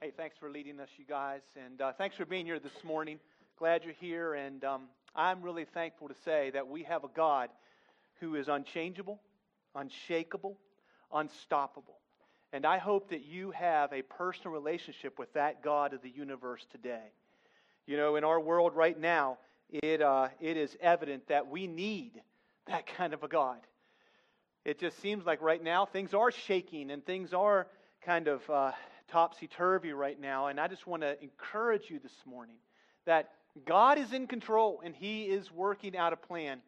Hey, thanks for leading us, you guys, and uh, thanks for being here this morning. Glad you're here, and um, I'm really thankful to say that we have a God who is unchangeable, unshakable, unstoppable. And I hope that you have a personal relationship with that God of the universe today. You know, in our world right now, it, uh, it is evident that we need that kind of a God. It just seems like right now things are shaking and things are kind of uh, topsy turvy right now. And I just want to encourage you this morning that God is in control and He is working out a plan.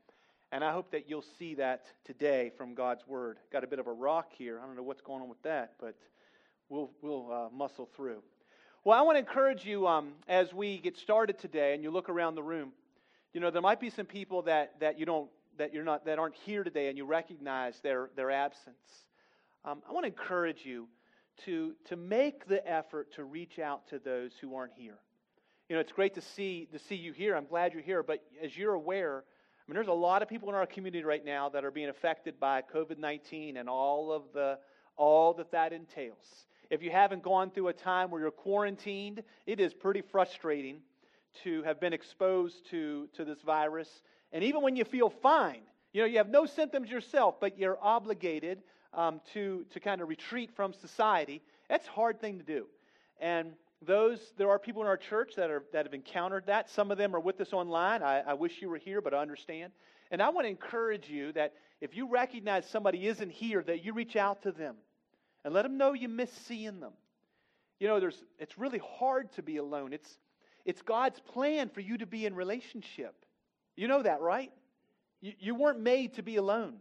And I hope that you'll see that today from God's Word. Got a bit of a rock here. I don't know what's going on with that, but we'll, we'll uh, muscle through. Well, I want to encourage you um, as we get started today and you look around the room. You know, there might be some people that, that you don't that you're not that aren't here today and you recognize their, their absence. Um, I want to encourage you to, to make the effort to reach out to those who aren't here. You know, it's great to see, to see you here. I'm glad you're here. But as you're aware, I mean, there's a lot of people in our community right now that are being affected by COVID 19 and all of the, all that that entails. If you haven't gone through a time where you're quarantined, it is pretty frustrating to have been exposed to, to this virus. And even when you feel fine, you know, you have no symptoms yourself, but you're obligated um, to, to kind of retreat from society. That's a hard thing to do. And those there are people in our church that are that have encountered that. Some of them are with us online. I, I, wish you were here but i understand. And i want to encourage you that if you recognize somebody isn't here that you reach out to them and let them know you miss seeing them. You know there's it's really hard to be alone. It's it's god's plan for you to be in relationship. You know that right? You, you weren't made to be alone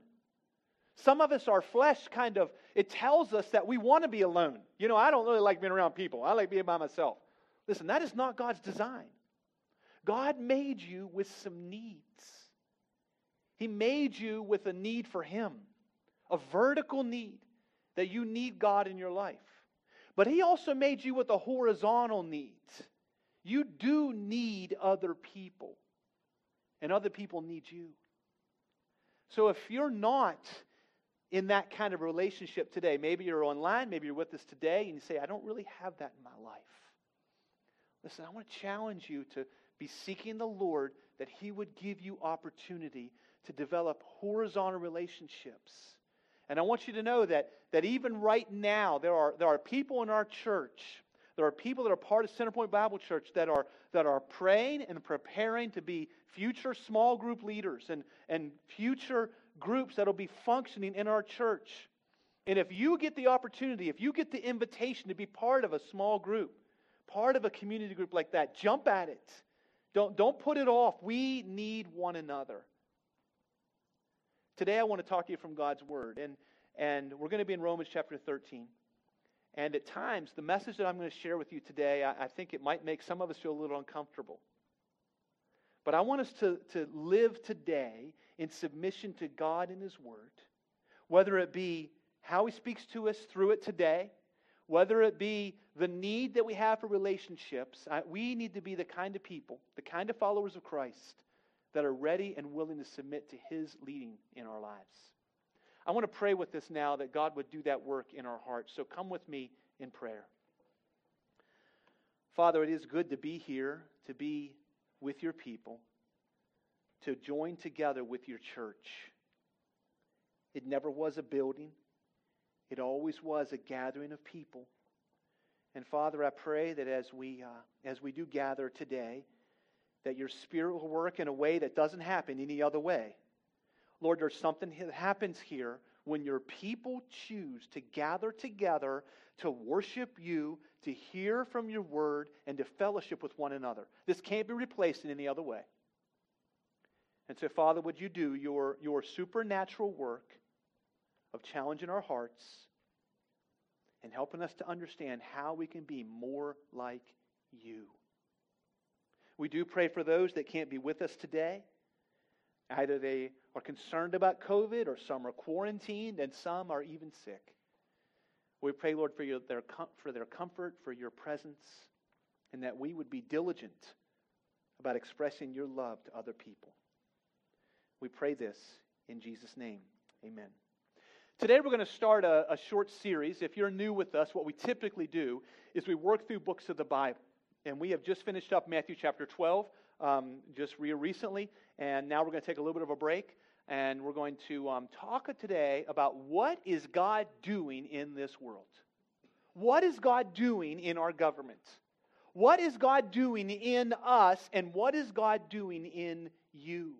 some of us, our flesh kind of, it tells us that we want to be alone. You know, I don't really like being around people. I like being by myself. Listen, that is not God's design. God made you with some needs. He made you with a need for Him, a vertical need that you need God in your life. But He also made you with a horizontal need. You do need other people, and other people need you. So if you're not in that kind of relationship today. Maybe you're online, maybe you're with us today, and you say, I don't really have that in my life. Listen, I want to challenge you to be seeking the Lord that He would give you opportunity to develop horizontal relationships. And I want you to know that, that even right now, there are, there are people in our church, there are people that are part of Centerpoint Bible Church that are, that are praying and preparing to be future small group leaders and, and future groups that'll be functioning in our church. And if you get the opportunity, if you get the invitation to be part of a small group, part of a community group like that, jump at it. Don't, don't put it off. We need one another. Today, I want to talk to you from God's Word. And, and we're going to be in Romans chapter 13. And at times, the message that I'm going to share with you today, I, I think it might make some of us feel a little uncomfortable. But I want us to, to live today in submission to God and His Word, whether it be how He speaks to us through it today, whether it be the need that we have for relationships. we need to be the kind of people, the kind of followers of Christ that are ready and willing to submit to His leading in our lives. I want to pray with this now that God would do that work in our hearts. So come with me in prayer. Father, it is good to be here, to be with your people to join together with your church. It never was a building, it always was a gathering of people. And Father, I pray that as we, uh, as we do gather today, that your Spirit will work in a way that doesn't happen any other way. Lord, there's something that happens here when your people choose to gather together to worship you, to hear from your word, and to fellowship with one another. This can't be replaced in any other way. And so, Father, would you do your, your supernatural work of challenging our hearts and helping us to understand how we can be more like you? We do pray for those that can't be with us today. Either they are concerned about COVID or some are quarantined and some are even sick. We pray, Lord, for, your, their, for their comfort, for your presence, and that we would be diligent about expressing your love to other people. We pray this in Jesus' name. Amen. Today, we're going to start a, a, short series. If you're new with us, what we typically do is we work through books of the Bible. And we have just finished up Matthew chapter 12, um, just re- recently. And now we're going to take a little bit of a break. And we're going to um, talk today about what is God doing in this world? What is God doing in our government? What is God doing in us? And what is God doing in you?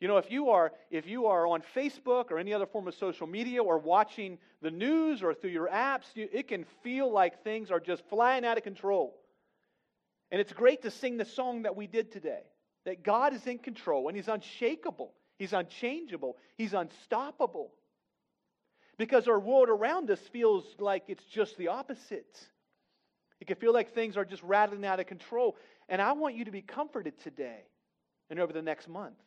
You know, if you are if you are on Facebook or any other form of social media or watching the news or through your apps, you, it can feel like things are just flying out of control. And it's great to sing the song that we did today. That God is in control and he's unshakable. He's unchangeable. He's unstoppable. Because our world around us feels like it's just the opposite. It can feel like things are just rattling out of control. And I want you to be comforted today and over the next month.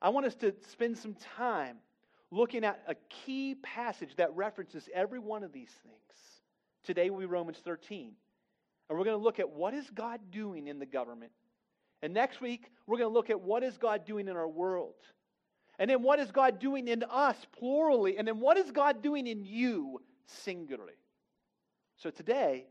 I want us to spend some time looking at a key passage that references every one of these things. Today will be Romans 13. And we're going to look at what is God doing in the government. And next week, we're going to look at what is God doing in our world. And then what is God doing in us, plurally. And then what is God doing in you, singularly. So today,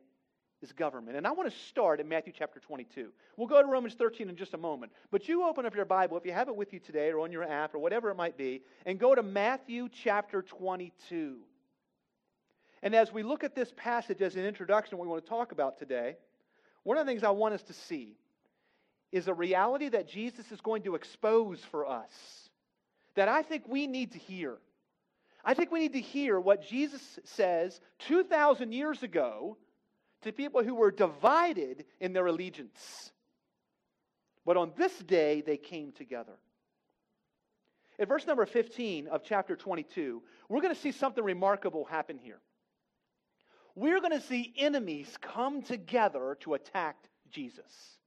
is government. And I want to start in Matthew chapter 22. We'll go to Romans 13 in just a moment. But you open up your Bible, if you have it with you today or on your app or whatever it might be, and go to Matthew chapter 22. And as we look at this passage as an introduction, what we want to talk about today, one of the things I want us to see is a reality that Jesus is going to expose for us that I think we need to hear. I think we need to hear what Jesus says 2,000 years ago to people who were divided in their allegiance. But on this day, they came together. In verse number 15 of chapter 22, we're going to see something remarkable happen here. We're going to see enemies come together to attack Jesus.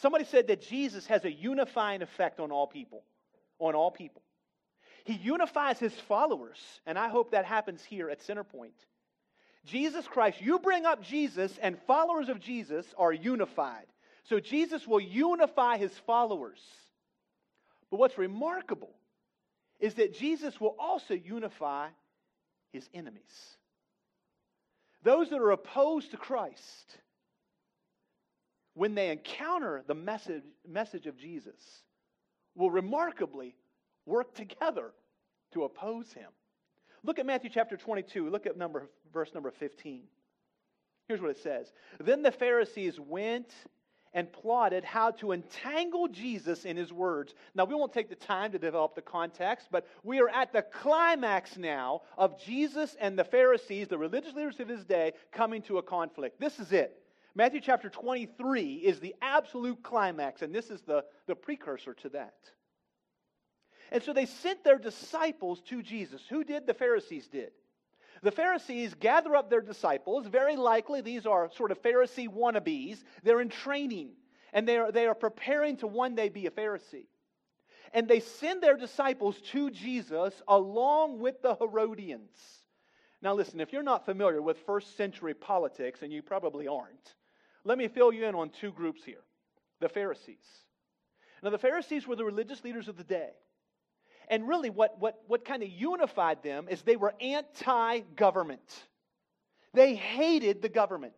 Somebody said that Jesus has a unifying effect on all people, on all people. He unifies his followers, and I hope that happens here at Centerpoint. Jesus Christ, you bring up Jesus, and followers of Jesus are unified. So Jesus will unify his followers. But what's remarkable is that Jesus will also unify his enemies. Those that are opposed to Christ, when they encounter the message, message of Jesus, will remarkably work together to oppose him. Look at Matthew chapter 22. Look at number, verse number 15. Here's what it says Then the Pharisees went and plotted how to entangle Jesus in his words. Now, we won't take the time to develop the context, but we are at the climax now of Jesus and the Pharisees, the religious leaders of his day, coming to a conflict. This is it. Matthew chapter 23 is the absolute climax, and this is the, the precursor to that. And so they sent their disciples to Jesus. Who did? The Pharisees did. The Pharisees gather up their disciples. Very likely, these are sort of Pharisee wannabes. They're in training, and they are, they are preparing to one day be a Pharisee. And they send their disciples to Jesus along with the Herodians. Now, listen, if you're not familiar with first century politics, and you probably aren't, let me fill you in on two groups here the Pharisees. Now, the Pharisees were the religious leaders of the day. And really, what, what, what kind of unified them is they were anti government. They hated the government.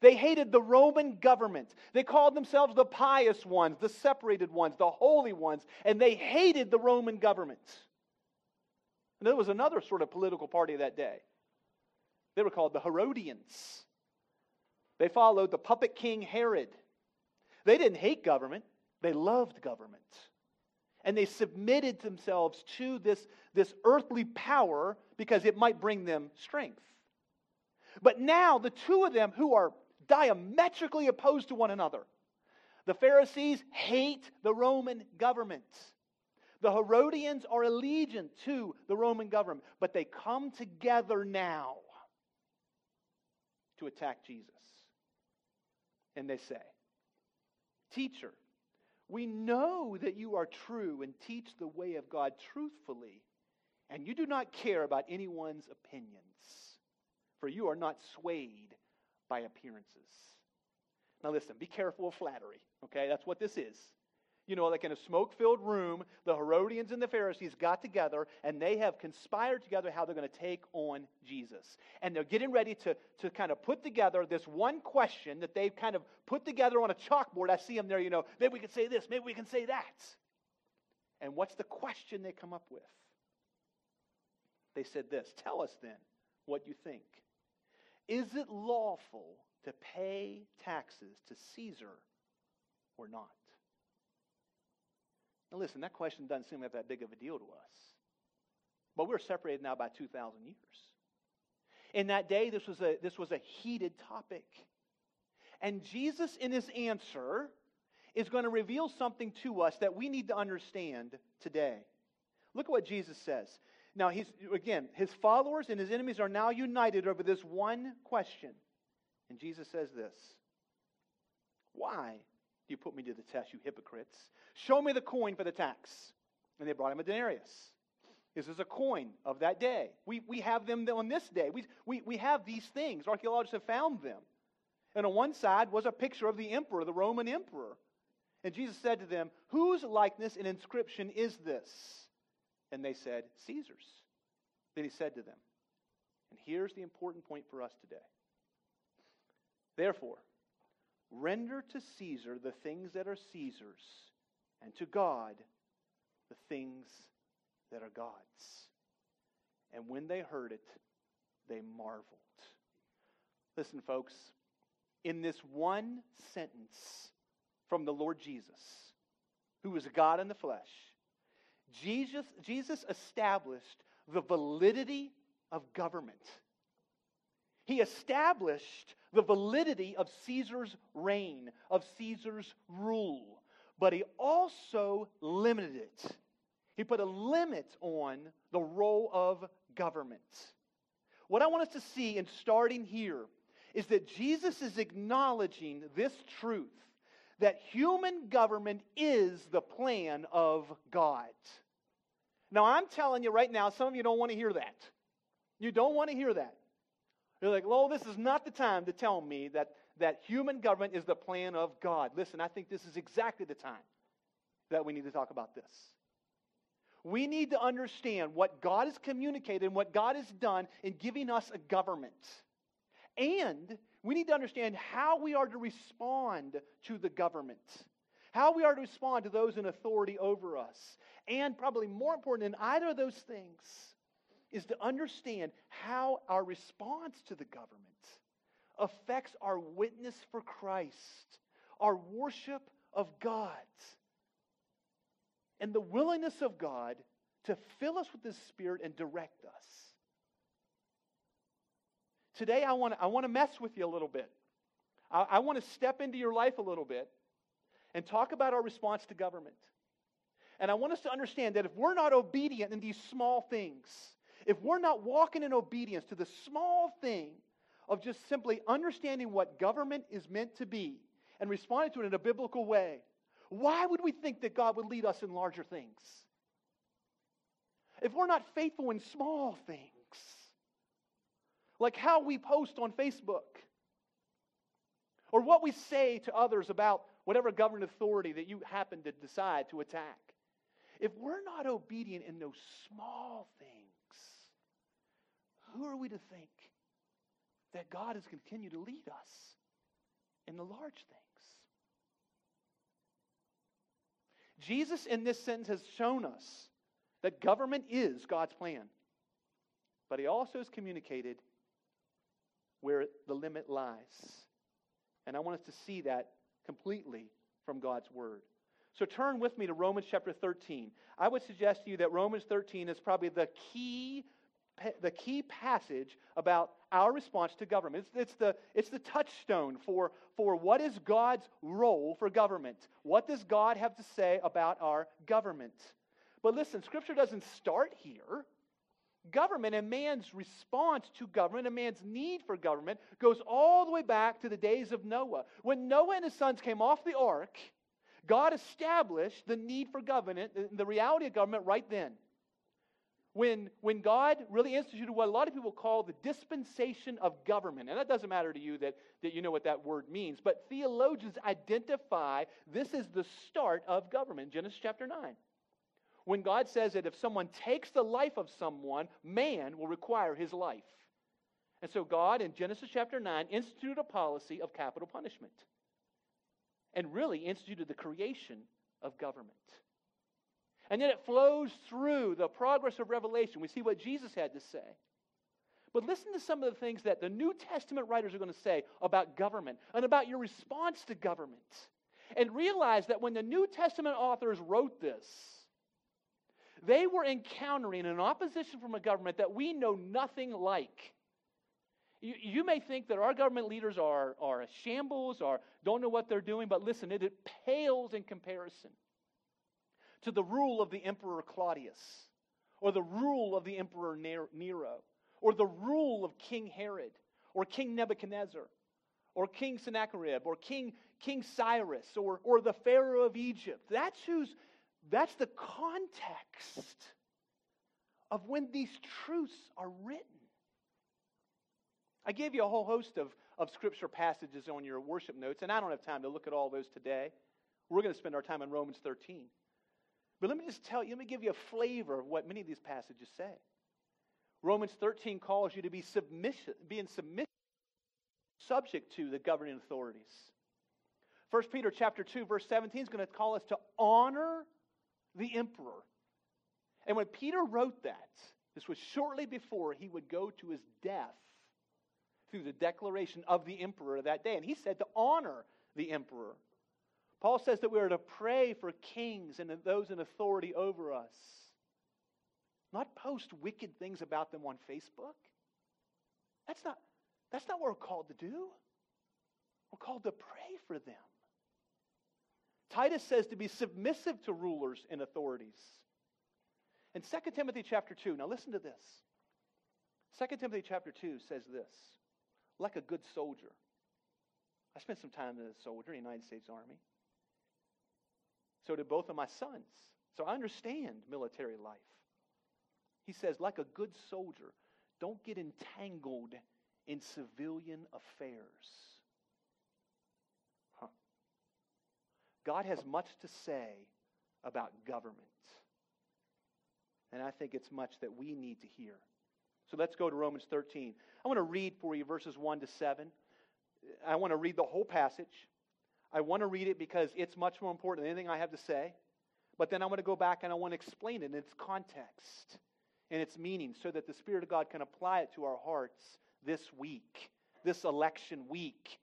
They hated the Roman government. They called themselves the pious ones, the separated ones, the holy ones, and they hated the Roman government. And there was another sort of political party that day. They were called the Herodians. They followed the puppet king Herod. They didn't hate government, they loved government and they submitted themselves to this, this earthly power because it might bring them strength. But now, the two of them who are diametrically opposed to one another, the Pharisees hate the Roman government. The Herodians are allegiant to the Roman government, but they come together now to attack Jesus. And they say, Teacher, we know that you are true and teach the way of God truthfully, and you do not care about anyone's opinions, for you are not swayed by appearances. Now, listen, be careful of flattery, okay? That's what this is. You know, like in a smoke filled room, the Herodians and the Pharisees got together and they have conspired together how they're going to take on Jesus. And they're getting ready to, to kind of put together this one question that they've kind of put together on a chalkboard. I see them there, you know, maybe we can say this, maybe we can say that. And what's the question they come up with? They said this Tell us then what you think. Is it lawful to pay taxes to Caesar or not? Now, listen, that question doesn't seem like that big of a deal to us. But we're separated now by 2,000 years. In that day, this was, a, this was a heated topic. And Jesus, in his answer, is going to reveal something to us that we need to understand today. Look at what Jesus says. Now, he's, again, his followers and his enemies are now united over this one question. And Jesus says this Why you put me to the test, you hypocrites? Show me the coin for the tax. And they brought him a denarius. This is a coin of that day. We, we have them on this day. We, we, we have these things. Archaeologists have found them. And on one side was a picture of the emperor, the Roman emperor. And Jesus said to them, Whose likeness and inscription is this? And they said, Caesar's. Then he said to them, and here's the important point for us today. Therefore, render to Caesar the things that are Caesar's, and to God the things that are God's. And when they heard it, they marveled. Listen, folks, in this one sentence from the Lord Jesus, who was God in the flesh, Jesus, Jesus established the validity of government. He established the validity of Caesar's reign, of Caesar's rule, but he also limited it. He put a limit on the role of government. What I want us to see in starting here is that Jesus is acknowledging this truth that human government is the plan of God. Now, I'm telling you right now, some of you don't want to hear that. You don't want to hear that. You're like, well, this is not the time to tell me that, that human government is the plan of God. Listen, I think this is exactly the time that we need to talk about this. We need to understand what God has communicated and what God has done in giving us a government. And we need to understand how we are to respond to the government, how we are to respond to those in authority over us. And probably more important than either of those things is to understand how our response to the government affects our witness for Christ, our worship of God, and the willingness of God to fill us with His Spirit and direct us. Today, I want to, I want to mess with you a little bit. I, I want to step into your life a little bit and talk about our response to government. And I want us to understand that if we're not obedient in these small things, if we're not walking in obedience to the small thing of just simply understanding what government is meant to be and responding to it in a biblical way, why would we think that God would lead us in larger things? If we're not faithful in small things, like how we post on Facebook, or what we say to others about whatever government authority that you happen to decide to attack, if we're not obedient in those small things, who are we to think that God is to continue to lead us in the large things? Jesus, in this sentence, has shown us that government is God's plan. But he also has communicated where the limit lies. And I want us to see that completely from God's Word. So turn with me to Romans chapter 13. I would suggest to you that Romans 13 is probably the key the key passage about our response to government. It's, it's, the, it's the touchstone for, for what is God's role for government. What does God have to say about our government? But listen, Scripture doesn't start here. Government and man's response to government and man's need for government goes all the way back to the days of Noah. When Noah and his sons came off the ark, God established the need for government, the reality of government right then. When, when God really instituted what a lot of people call the dispensation of government. And that doesn't matter to you that, that you know what that word means, but theologians identify this is the start of government, Genesis chapter 9. When God says that if someone takes the life of someone, man will require his life. And so God, in Genesis chapter 9, instituted a policy of capital punishment and really instituted the creation of government. And then it flows through the progress of Revelation. We see what Jesus had to say. But listen to some of the things that the New Testament writers are going to say about government and about your response to government. And realize that when the New Testament authors wrote this, they were encountering an opposition from a government that we know nothing like. You, you, may think that our government leaders are, are a shambles or don't know what they're doing, but listen, it, it pales in comparison to the rule of the Emperor Claudius, or the rule of the Emperor Nero, or the rule of King Herod, or King Nebuchadnezzar, or King Sennacherib, or King, King Cyrus, or, or the Pharaoh of Egypt. That's who's that's the context of when these truths are written. I gave you a whole host of, of scripture passages on your worship notes, and I don't have time to look at all those today. We're going to spend our time in Romans 13. But let me just tell you, let me give you a flavor of what many of these passages say. Romans 13 calls you to be submission, be in submission, subject to the governing authorities. 1 Peter chapter 2, verse 17 is going to call us to honor the emperor. And when Peter wrote that, this was shortly before he would go to his death through the declaration of the emperor that day. And he said to honor the emperor. Paul says that we are to pray for kings and those in authority over us, not post wicked things about them on Facebook. That's not, that's not what we're called to do. We're called to pray for them. Titus says to be submissive to rulers and authorities. In 2 Timothy chapter 2, now listen to this. 2 Timothy chapter 2 says this like a good soldier. I spent some time as a soldier in the United States Army. So did both of my sons. So I understand military life. He says, like a good soldier, don't get entangled in civilian affairs. Huh. God has much to say about government. And I think it's much that we need to hear. So let's go to Romans 13. I want to read for you verses 1 to 7. I want to read the whole passage. I want to read it because it's much more important than anything I have to say. But then I want to go back and I want to explain it in its context and its meaning so that the Spirit of God can apply it to our hearts this week, this election week,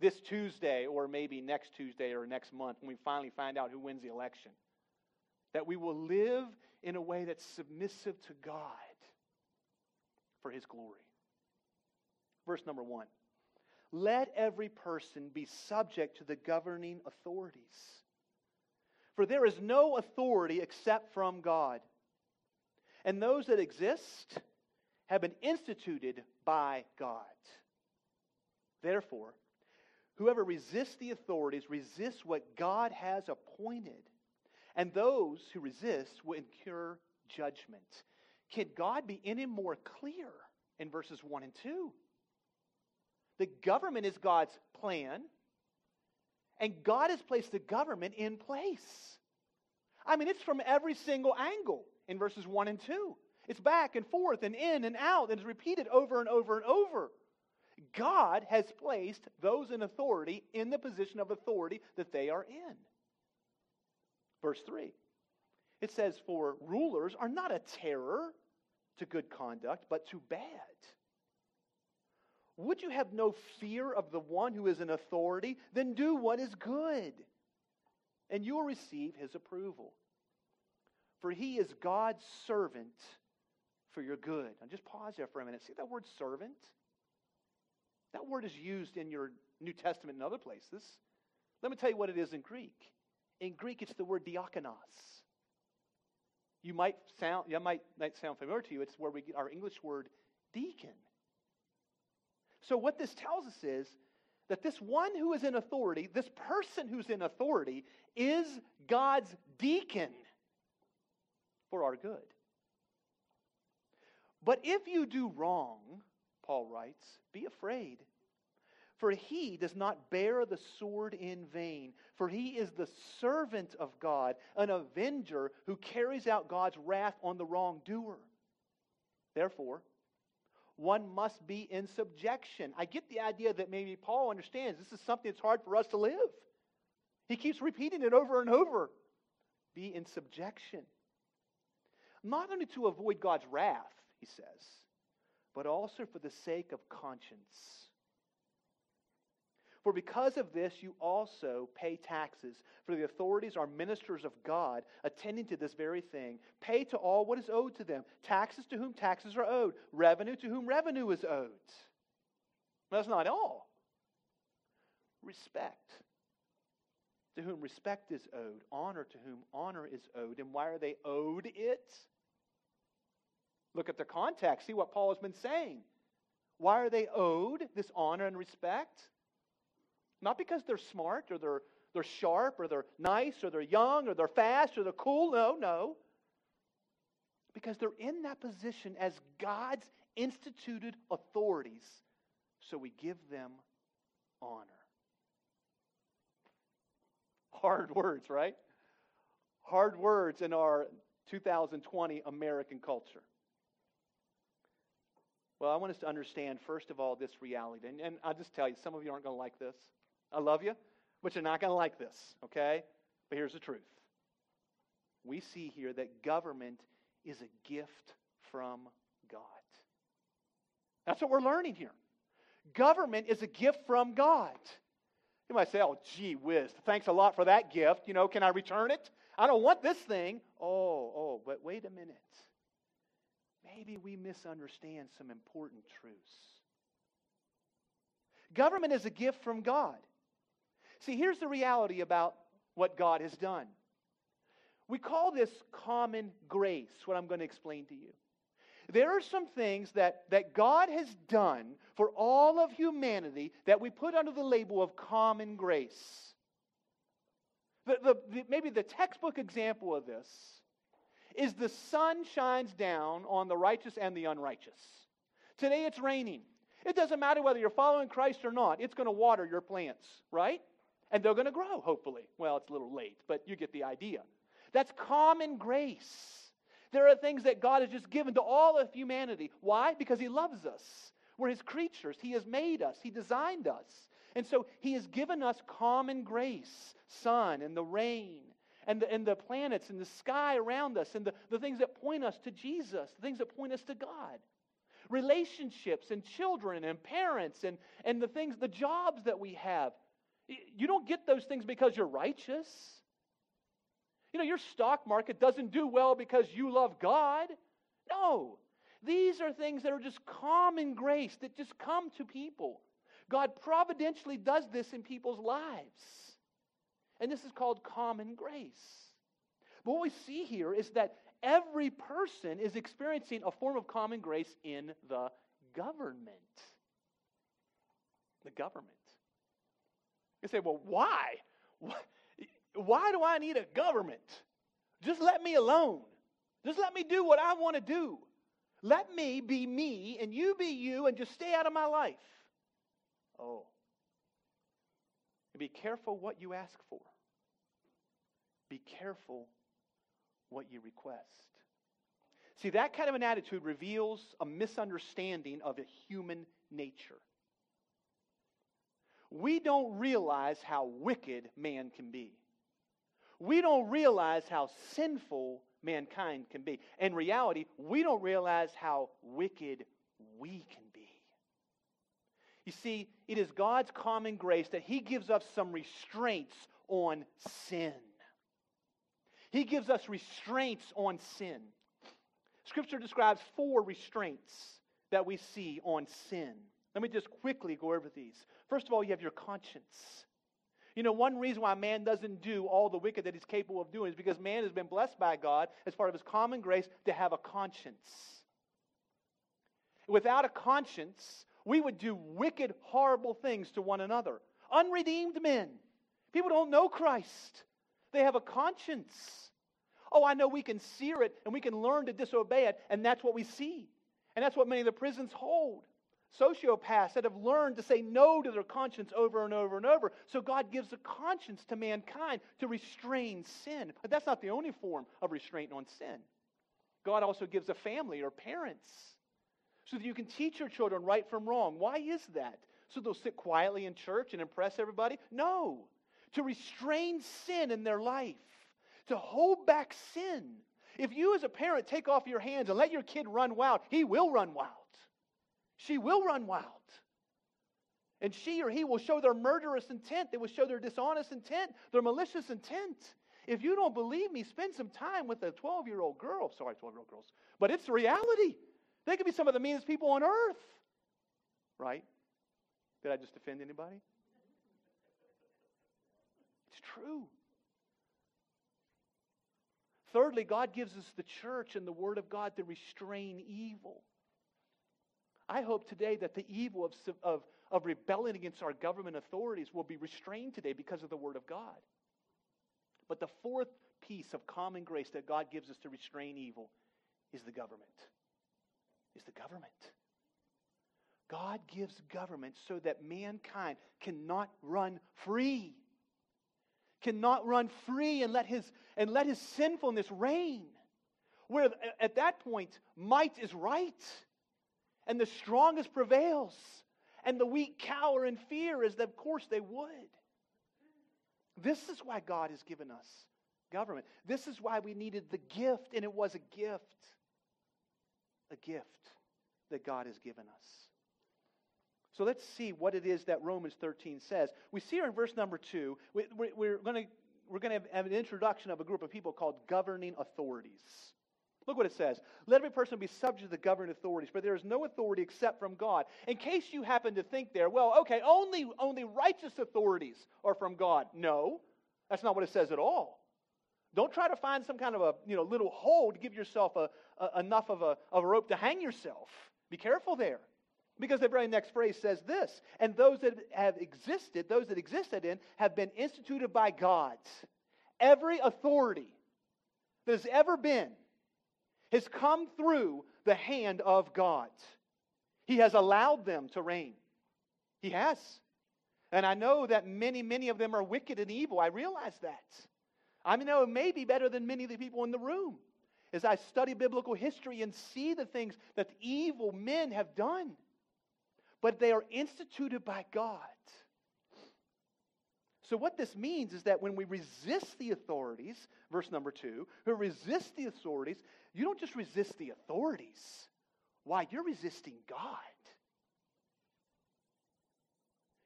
this Tuesday, or maybe next Tuesday or next month when we finally find out who wins the election. That we will live in a way that's submissive to God for His glory. Verse number one. Let every person be subject to the governing authorities. For there is no authority except from God. And those that exist have been instituted by God. Therefore, whoever resists the authorities resists what God has appointed. And those who resist will incur judgment. Can God be any more clear in verses 1 and 2? The government is God's plan, and God has placed the government in place. I mean, it's from every single angle in verses 1 and 2. It's back and forth and in and out, and it's repeated over and over and over. God has placed those in authority in the position of authority that they are in. Verse 3 it says, For rulers are not a terror to good conduct, but to bad. Would you have no fear of the one who is in authority? Then do what is good, and you will receive his approval. For he is God's servant for your good. Now just pause there for a minute. See that word servant? That word is used in your New Testament and other places. Let me tell you what it is in Greek. In Greek, it's the word diakonos. You might sound, you might, might sound familiar to you. It's where we get our English word deacon. So, what this tells us is that this one who is in authority, this person who's in authority, is God's deacon for our good. But if you do wrong, Paul writes, be afraid. For he does not bear the sword in vain, for he is the servant of God, an avenger who carries out God's wrath on the wrongdoer. Therefore, one must be in subjection. I get the idea that maybe Paul understands this is something that's hard for us to live. He keeps repeating it over and over. Be in subjection. Not only to avoid God's wrath, he says, but also for the sake of conscience. For because of this, you also pay taxes. For the authorities are ministers of God, attending to this very thing. Pay to all what is owed to them taxes to whom taxes are owed, revenue to whom revenue is owed. That's not all. Respect to whom respect is owed, honor to whom honor is owed. And why are they owed it? Look at the context, see what Paul has been saying. Why are they owed this honor and respect? Not because they're smart or they're, they're sharp or they're nice or they're young or they're fast or they're cool. No, no. Because they're in that position as God's instituted authorities. So we give them honor. Hard words, right? Hard words in our 2020 American culture. Well, I want us to understand, first of all, this reality. And, and I'll just tell you, some of you aren't going to like this. I love you, but you're not going to like this, okay? But here's the truth. We see here that government is a gift from God. That's what we're learning here. Government is a gift from God. You might say, oh, gee whiz, thanks a lot for that gift. You know, can I return it? I don't want this thing. Oh, oh, but wait a minute. Maybe we misunderstand some important truths. Government is a gift from God. See, here's the reality about what God has done. We call this common grace, what I'm going to explain to you. There are some things that, that God has done for all of humanity that we put under the label of common grace. The, the, the, maybe the textbook example of this is the sun shines down on the righteous and the unrighteous. Today it's raining. It doesn't matter whether you're following Christ or not, it's going to water your plants, right? And they're going to grow, hopefully. Well, it's a little late, but you get the idea. That's common grace. There are things that God has just given to all of humanity. Why? Because He loves us. We're His creatures. He has made us, He designed us. And so He has given us common grace sun and the rain. And the, and the planets and the sky around us, and the, the things that point us to Jesus, the things that point us to God relationships and children and parents and, and the things, the jobs that we have. You don't get those things because you're righteous. You know, your stock market doesn't do well because you love God. No. These are things that are just common grace that just come to people. God providentially does this in people's lives. And this is called common grace. But what we see here is that every person is experiencing a form of common grace in the government. The government. You say, well, why? Why do I need a government? Just let me alone. Just let me do what I want to do. Let me be me and you be you and just stay out of my life. Oh. Be careful what you ask for. Be careful what you request. See, that kind of an attitude reveals a misunderstanding of a human nature. We don't realize how wicked man can be. We don't realize how sinful mankind can be. In reality, we don't realize how wicked we can be. You see, it is God's common grace that He gives us some restraints on sin. He gives us restraints on sin. Scripture describes four restraints that we see on sin. Let me just quickly go over these. First of all, you have your conscience. You know, one reason why man doesn't do all the wicked that he's capable of doing is because man has been blessed by God as part of his common grace to have a conscience. Without a conscience, we would do wicked, horrible things to one another. Unredeemed men. People don't know Christ, they have a conscience. Oh, I know we can sear it and we can learn to disobey it, and that's what we see. And that's what many of the prisons hold. Sociopaths that have learned to say no to their conscience over and over and over. So God gives a conscience to mankind to restrain sin. But that's not the only form of restraint on sin. God also gives a family or parents so that you can teach your children right from wrong. Why is that? So they'll sit quietly in church and impress everybody? No. To restrain sin in their life, to hold back sin. If you, as a parent, take off your hands and let your kid run wild, he will run wild. She will run wild. And she or he will show their murderous intent. They will show their dishonest intent, their malicious intent. If you don't believe me, spend some time with a 12 year old girl. Sorry, 12 year old girls. But it's reality. They could be some of the meanest people on earth. Right? Did I just offend anybody? It's true. Thirdly, God gives us the church and the Word of God to restrain evil. I hope today that the evil of, of, of rebelling against our government authorities will be restrained today because of the Word of God. But the fourth piece of common grace that God gives us to restrain evil is the government. Is the government. God gives government so that mankind cannot run free. Cannot run free and let his and let his sinfulness reign. Where at that point might is right and the strongest prevails, and the weak cower in fear, as of course they would. This is why God has given us government. This is why we needed the gift, and it was a gift. A gift that God has given us. So let's see what it is that Romans 13 says. We see here in verse number 2, we're going to we're going to have an introduction of a group of people called governing authorities. Look what it says. Let every person be subject to the governing authorities, for there is no authority except from God. In case you happen to think there, well, okay, only, only righteous authorities are from God. No, that's not what it says at all. Don't try to find some kind of a you know, little hole to give yourself a, a, enough of a, of a rope to hang yourself. Be careful there. Because the very next phrase says this, and those that have existed, those that existed in, have been instituted by God's. Every authority that has ever been has come through the hand of God. He has allowed them to reign. He has. And I know that many, many of them are wicked and evil. I realize that. I know it may be better than many of the people in the room as I study biblical history and see the things that evil men have done. But they are instituted by God. So, what this means is that when we resist the authorities, verse number two, who resist the authorities, you don't just resist the authorities. Why? You're resisting God.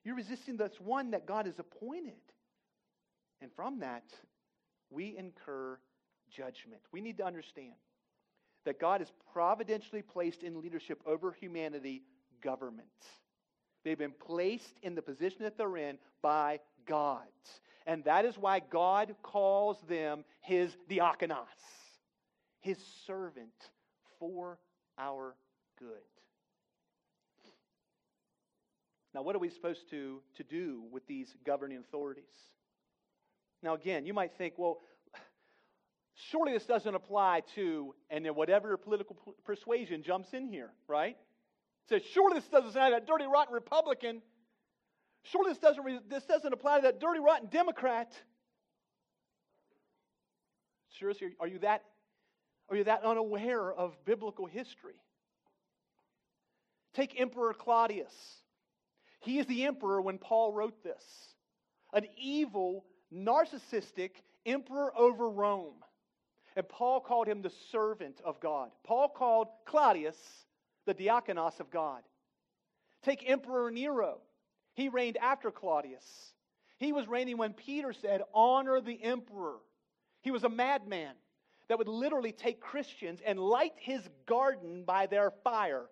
You're resisting this one that God has appointed. And from that, we incur judgment. We need to understand that God has providentially placed in leadership over humanity government. They've been placed in the position that they're in by God. And that is why God calls them his diakonos his servant for our good. Now, what are we supposed to, to do with these governing authorities? Now, again, you might think, well, surely this doesn't apply to, and then whatever political persuasion jumps in here, right? Says, surely this doesn't apply to that dirty, rotten Republican. Surely this doesn't, this doesn't apply to that dirty, rotten Democrat. Seriously, are you that are you that unaware of biblical history? Take Emperor Claudius. He is the emperor when Paul wrote this. An evil, narcissistic emperor over Rome. And Paul called him the servant of God. Paul called Claudius the diakonos of God. Take Emperor Nero. He reigned after Claudius. He was reigning when Peter said, Honor the emperor. He was a madman that would literally take Christians and light his garden by their fire.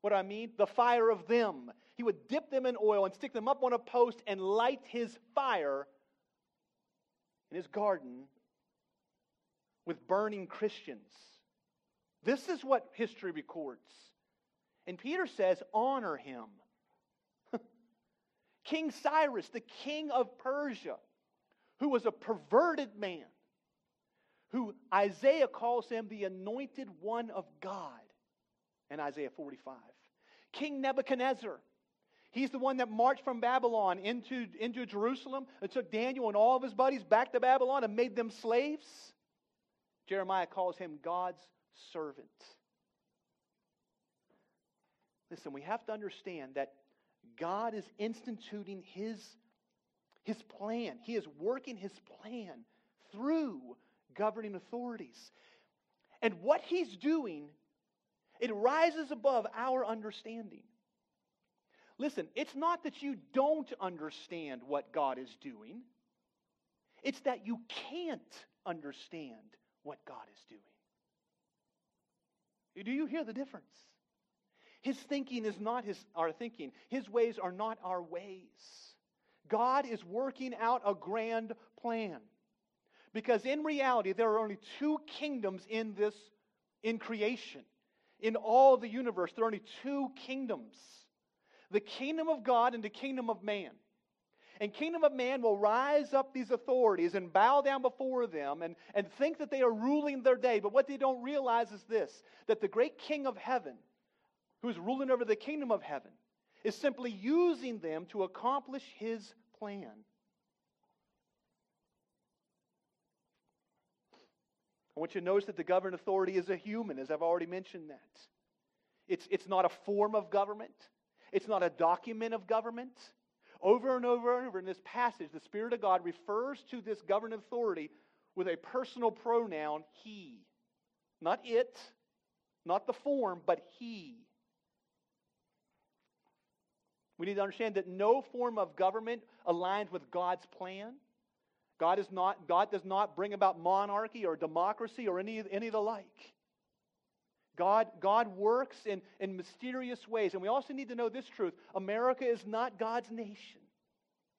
What do I mean? The fire of them. He would dip them in oil and stick them up on a post and light his fire in his garden with burning Christians. This is what history records. And Peter says, honor him. king Cyrus, the king of Persia, who was a perverted man, who Isaiah calls him the anointed one of God. in Isaiah 45. King Nebuchadnezzar, he's the one that marched from Babylon into, into Jerusalem and took Daniel and all of his buddies back to Babylon and made them slaves. Jeremiah calls him God's servant. Listen, we have to understand that God is instituting his, his plan. He is working his plan through governing authorities. And what he's doing, it rises above our understanding. Listen, it's not that you don't understand what God is doing, it's that you can't understand what God is doing. Do you hear the difference? His thinking is not his, our thinking. His ways are not our ways. God is working out a grand plan. Because in reality, there are only two kingdoms in this, in creation. In all the universe, there are only two kingdoms the kingdom of God and the kingdom of man. And kingdom of man will rise up these authorities and bow down before them and, and think that they are ruling their day. But what they don't realize is this that the great king of heaven, who's ruling over the kingdom of heaven, is simply using them to accomplish his plan. I want you to notice that the governing authority is a human, as I've already mentioned that. It's, it's not a form of government, it's not a document of government. Over and over and over in this passage, the Spirit of God refers to this governing authority with a personal pronoun, he. Not it, not the form, but he. We need to understand that no form of government aligns with God's plan. God, is not, God does not bring about monarchy or democracy or any, any of the like. God, God works in, in mysterious ways. And we also need to know this truth America is not God's nation.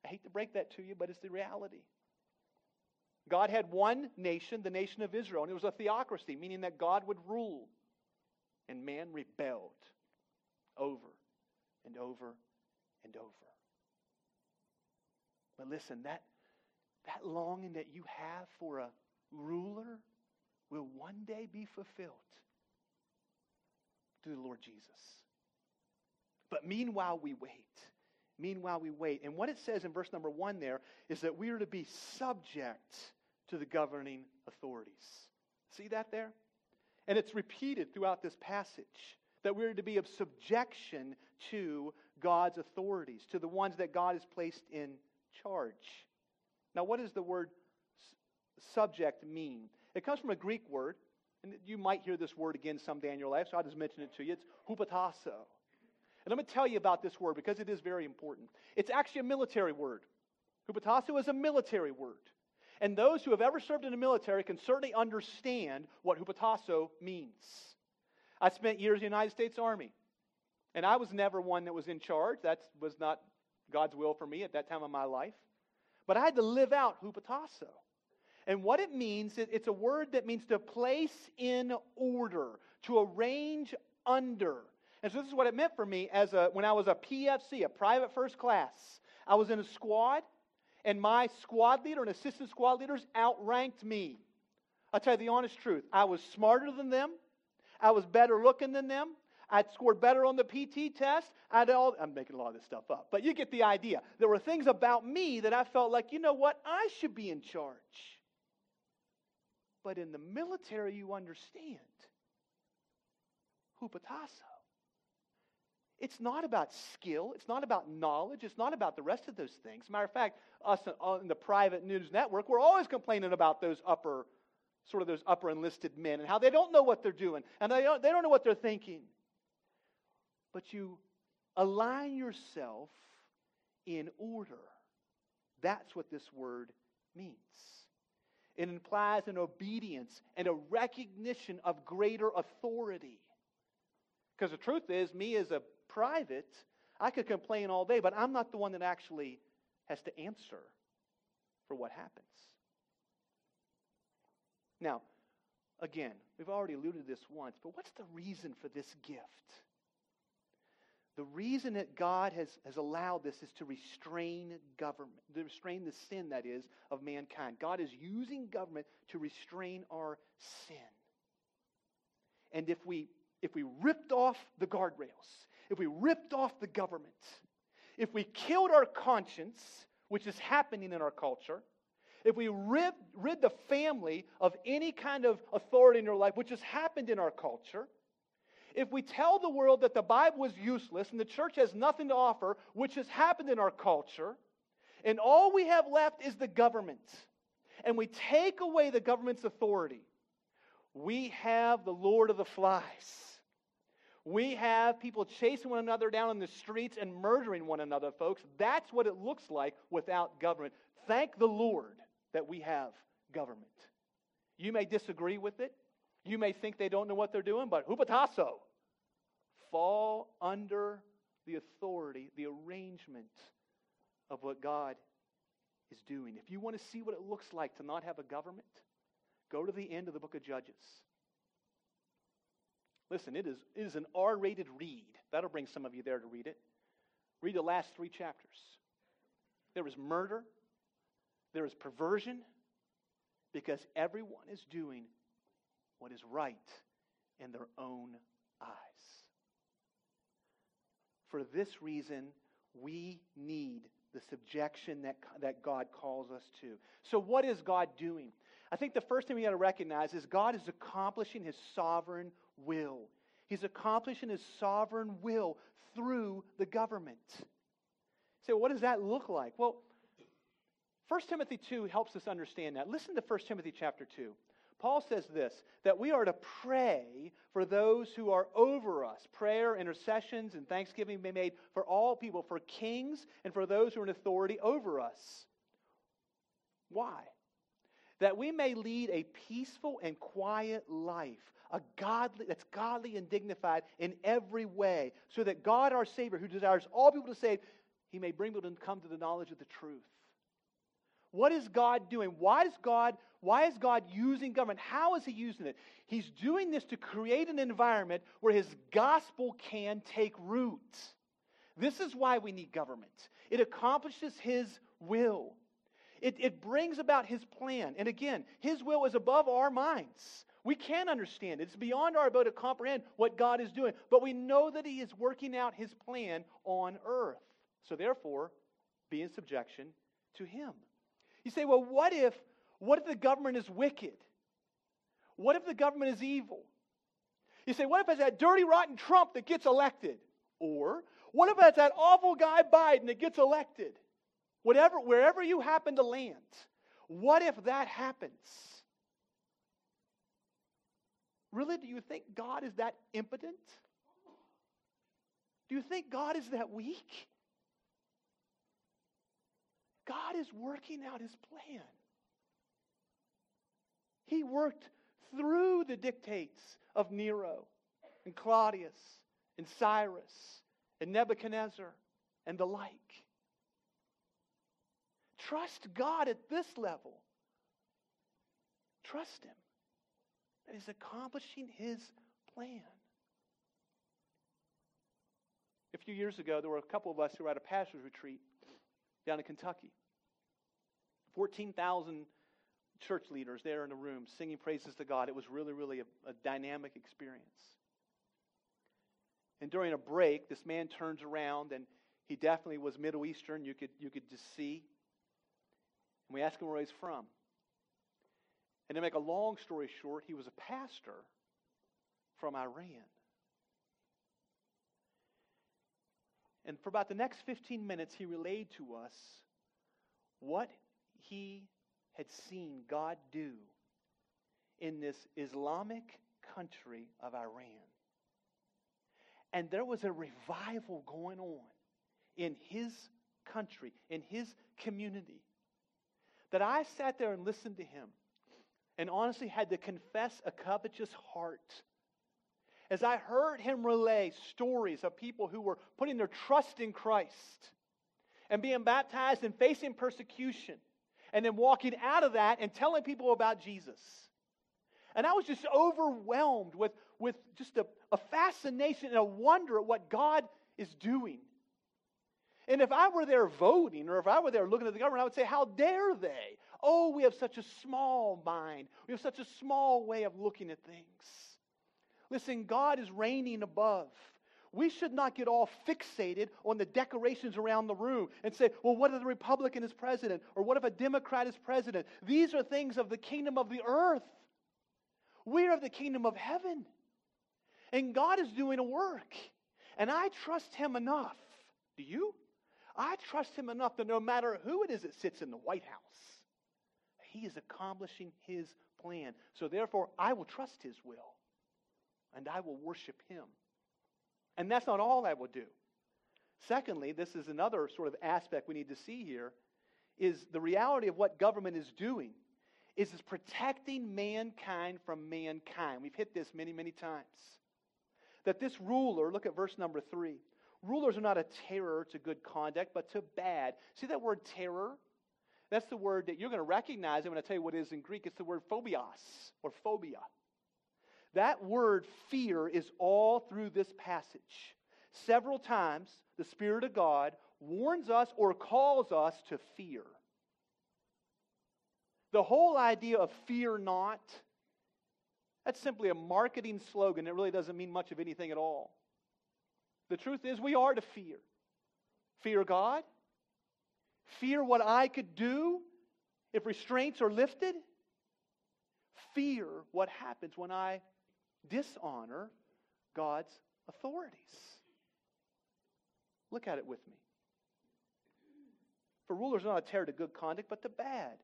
I hate to break that to you, but it's the reality. God had one nation, the nation of Israel, and it was a theocracy, meaning that God would rule. And man rebelled over and over and over. But listen, that, that longing that you have for a ruler will one day be fulfilled through the Lord Jesus. But meanwhile, we wait. Meanwhile, we wait. And what it says in verse number one there is that we are to be subject to the governing authorities. See that there? And it's repeated throughout this passage that we're to be of subjection to God's authorities, to the ones that God has placed in charge. Now, what does the word subject mean? It comes from a Greek word, and you might hear this word again someday in your life, so I'll just mention it to you. It's hupotasso. And let me tell you about this word because it is very important. It's actually a military word. Hupotasso is a military word. And those who have ever served in the military can certainly understand what hupotasso means. I spent years in the United States Army, and I was never one that was in charge. That was not God's will for me at that time of my life. But I had to live out hupotasso. And what it means, is it's a word that means to place in order, to arrange under. And so this is what it meant for me as a, when I was a PFC, a private first class. I was in a squad, and my squad leader and assistant squad leaders outranked me. I'll tell you the honest truth. I was smarter than them. I was better looking than them. I'd scored better on the PT test. I'd all, I'm making a lot of this stuff up, but you get the idea. There were things about me that I felt like, you know what, I should be in charge. But in the military, you understand. Hupotasso. It's not about skill. It's not about knowledge. It's not about the rest of those things. Matter of fact, us uh, in the private news network, we're always complaining about those upper, sort of those upper enlisted men and how they don't know what they're doing and they don't, they don't know what they're thinking. But you align yourself in order. That's what this word means. It implies an obedience and a recognition of greater authority. Because the truth is, me as a private, I could complain all day, but I'm not the one that actually has to answer for what happens. Now, again, we've already alluded to this once, but what's the reason for this gift? The reason that God has, has allowed this is to restrain government, to restrain the sin, that is, of mankind. God is using government to restrain our sin. And if we if we ripped off the guardrails, if we ripped off the government, if we killed our conscience, which is happening in our culture, if we rid, rid the family of any kind of authority in your life, which has happened in our culture, if we tell the world that the Bible is useless and the church has nothing to offer, which has happened in our culture, and all we have left is the government, and we take away the government's authority, we have the Lord of the flies. We have people chasing one another down in the streets and murdering one another, folks. That's what it looks like without government. Thank the Lord that we have government. You may disagree with it. You may think they don't know what they're doing, but hupotasso, fall under the authority, the arrangement of what God is doing. If you want to see what it looks like to not have a government, go to the end of the book of Judges. Listen, it is, it is an R rated read. That'll bring some of you there to read it. Read the last three chapters. There is murder, there is perversion, because everyone is doing what is right in their own eyes. For this reason, we need the subjection that, that God calls us to. So, what is God doing? I think the first thing we got to recognize is God is accomplishing his sovereign will. He's accomplishing his sovereign will through the government. So, what does that look like? Well, 1 Timothy 2 helps us understand that. Listen to 1 Timothy chapter 2. Paul says this that we are to pray for those who are over us. Prayer, intercessions, and thanksgiving be made for all people, for kings, and for those who are in authority over us. Why? That we may lead a peaceful and quiet life, a godly that's godly and dignified in every way, so that God our Savior, who desires all people to save, he may bring people to come to the knowledge of the truth. What is God doing? Why is God, why is God using government? How is he using it? He's doing this to create an environment where his gospel can take root. This is why we need government. It accomplishes his will. It, it brings about his plan. And again, his will is above our minds. We can't understand it. It's beyond our ability to comprehend what God is doing. But we know that he is working out his plan on earth. So therefore, be in subjection to him. You say, well, what if, what if the government is wicked? What if the government is evil? You say, what if it's that dirty, rotten Trump that gets elected? Or what if it's that awful guy Biden that gets elected? Whatever, wherever you happen to land, what if that happens? Really, do you think God is that impotent? Do you think God is that weak? God is working out his plan. He worked through the dictates of Nero and Claudius and Cyrus and Nebuchadnezzar and the like. Trust God at this level. Trust Him that He's accomplishing His plan. A few years ago, there were a couple of us who were at a pastor's retreat down in Kentucky. 14,000 church leaders there in a room singing praises to God. It was really, really a, a dynamic experience. And during a break, this man turns around and he definitely was Middle Eastern. You could, you could just see. And we asked him where he's from. And to make a long story short, he was a pastor from Iran. And for about the next 15 minutes, he relayed to us what he had seen God do in this Islamic country of Iran. And there was a revival going on in his country, in his community, that I sat there and listened to him and honestly had to confess a covetous heart as I heard him relay stories of people who were putting their trust in Christ and being baptized and facing persecution, and then walking out of that and telling people about Jesus. And I was just overwhelmed with, with just a, a fascination and a wonder at what God is doing. And if I were there voting or if I were there looking at the government, I would say, How dare they? Oh, we have such a small mind. We have such a small way of looking at things. Listen, God is reigning above. We should not get all fixated on the decorations around the room and say, well, what if the Republican is president? Or what if a Democrat is president? These are things of the kingdom of the earth. We are of the kingdom of heaven. And God is doing a work. And I trust Him enough. Do you? I trust Him enough that no matter who it is that sits in the White House, He is accomplishing His plan. So therefore, I will trust His will. And I will worship Him. And that's not all I will do. Secondly, this is another sort of aspect we need to see here is the reality of what government is doing is it's protecting mankind from mankind. We've hit this many, many times. That this ruler, look at verse number three. Rulers are not a terror to good conduct, but to bad. See that word terror? That's the word that you're going to recognize. I'm going to tell you what it is in Greek. It's the word phobios or phobia. That word fear is all through this passage. Several times, the Spirit of God warns us or calls us to fear. The whole idea of fear not, that's simply a marketing slogan. It really doesn't mean much of anything at all. The truth is, we are to fear. Fear God, fear what I could do if restraints are lifted, fear what happens when I dishonor God's authorities. Look at it with me. For rulers are not a terror to good conduct, but to bad.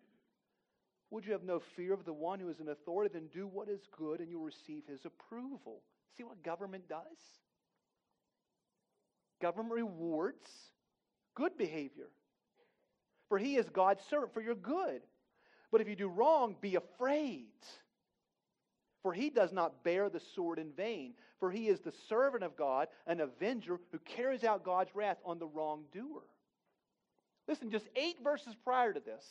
Would you have no fear of the one who is an authority? Then do what is good, and you'll receive his approval. See what government does? Government rewards good behavior. For he is God's servant for your good. But if you do wrong, be afraid. For he does not bear the sword in vain, for he is the servant of God, an avenger who carries out God's wrath on the wrongdoer. Listen, just eight verses prior to this,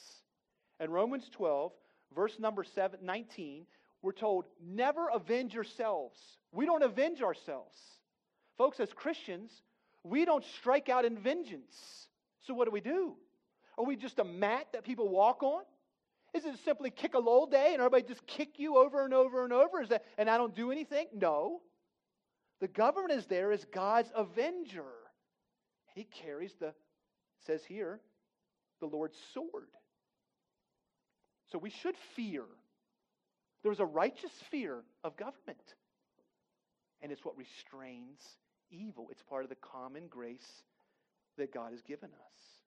in Romans 12, verse number 7, 19, we're told, never avenge yourselves. We don't avenge ourselves. Folks, as Christians, we don't strike out in vengeance. So what do we do? Are we just a mat that people walk on? Is it simply kick a lull day and everybody just kick you over and over and over? Is that, and I don't do anything? No. The government is there as God's avenger. He carries the, says here, the Lord's sword. So we should fear. There's a righteous fear of government. And it's what restrains evil. It's part of the common grace that God has given us.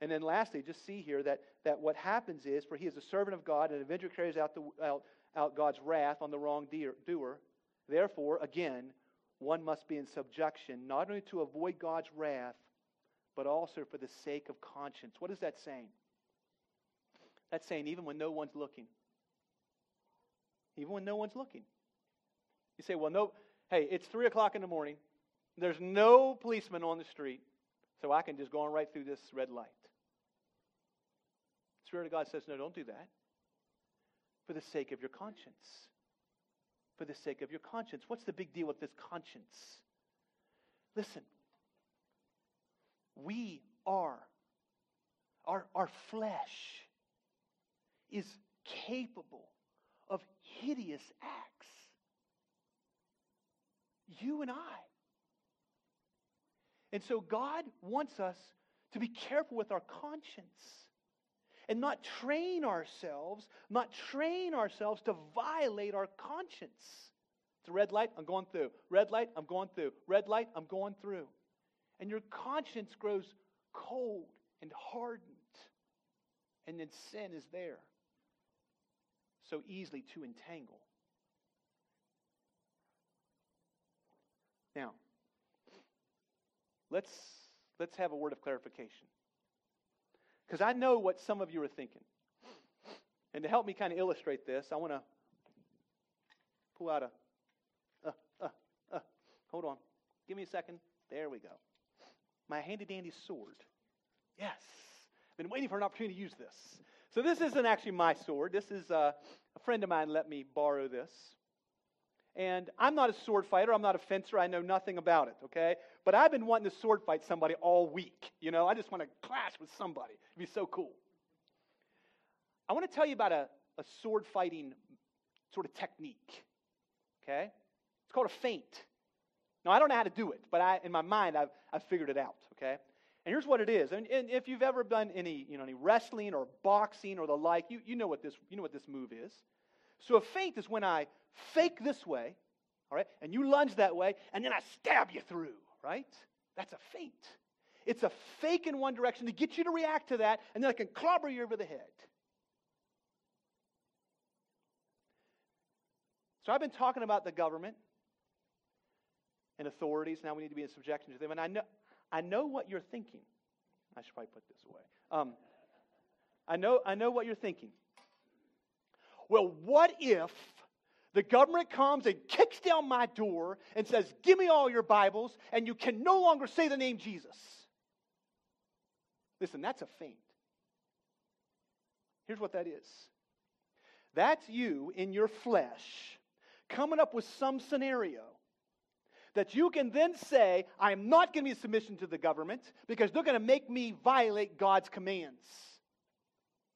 And then lastly, just see here that, that what happens is, for he is a servant of God and avenger carries out, the, out, out God's wrath on the wrongdoer. Therefore, again, one must be in subjection, not only to avoid God's wrath, but also for the sake of conscience. What is that saying? That's saying even when no one's looking. Even when no one's looking. You say, well, no, hey, it's 3 o'clock in the morning. There's no policeman on the street, so I can just go on right through this red light. Spirit of God says, no, don't do that. For the sake of your conscience. For the sake of your conscience. What's the big deal with this conscience? Listen, we are, our, our flesh is capable of hideous acts. You and I. And so God wants us to be careful with our conscience and not train ourselves, not train ourselves to violate our conscience. It's a red light, I'm going through. Red light, I'm going through. Red light, I'm going through. And your conscience grows cold and hardened. And then sin is there. So easily to entangle. Now, let's, let's have a word of clarification. Because I know what some of you are thinking. And to help me kind of illustrate this, I want to pull out a. Uh, uh, uh, hold on. Give me a second. There we go. My handy dandy sword. Yes. Been waiting for an opportunity to use this. So this isn't actually my sword. This is uh, a friend of mine let me borrow this. And I'm not a sword fighter. I'm not a fencer. I know nothing about it, okay? But I've been wanting to sword fight somebody all week. You know, I just want to clash with somebody. It'd be so cool. I want to tell you about a, a sword fighting sort of technique, Okay? It's called a feint. Now, I don't know how to do it, but I, in my mind, I've, I've figured it out. Okay? And here's what it is. And, and, if you've ever done any, you know, any wrestling or boxing or the like, you, you, know what this, you know what this move is. So a feint is when I fake this way, all right, and you lunge that way, and then I stab you through, right? That's a feint. It's a fake in one direction to get you to react to that, and then I can clobber you over the head. So I've been talking about the government and authorities. Now we need to be in subjection to them. And I know, I know what you're thinking. I should probably put this away. Um, I, know, I know what you're thinking. Well, what if the government comes and kicks down my door and says, Give me all your Bibles, and you can no longer say the name Jesus? Listen, that's a feint. Here's what that is that's you in your flesh coming up with some scenario that you can then say, I'm not going to be submission to the government because they're going to make me violate God's commands.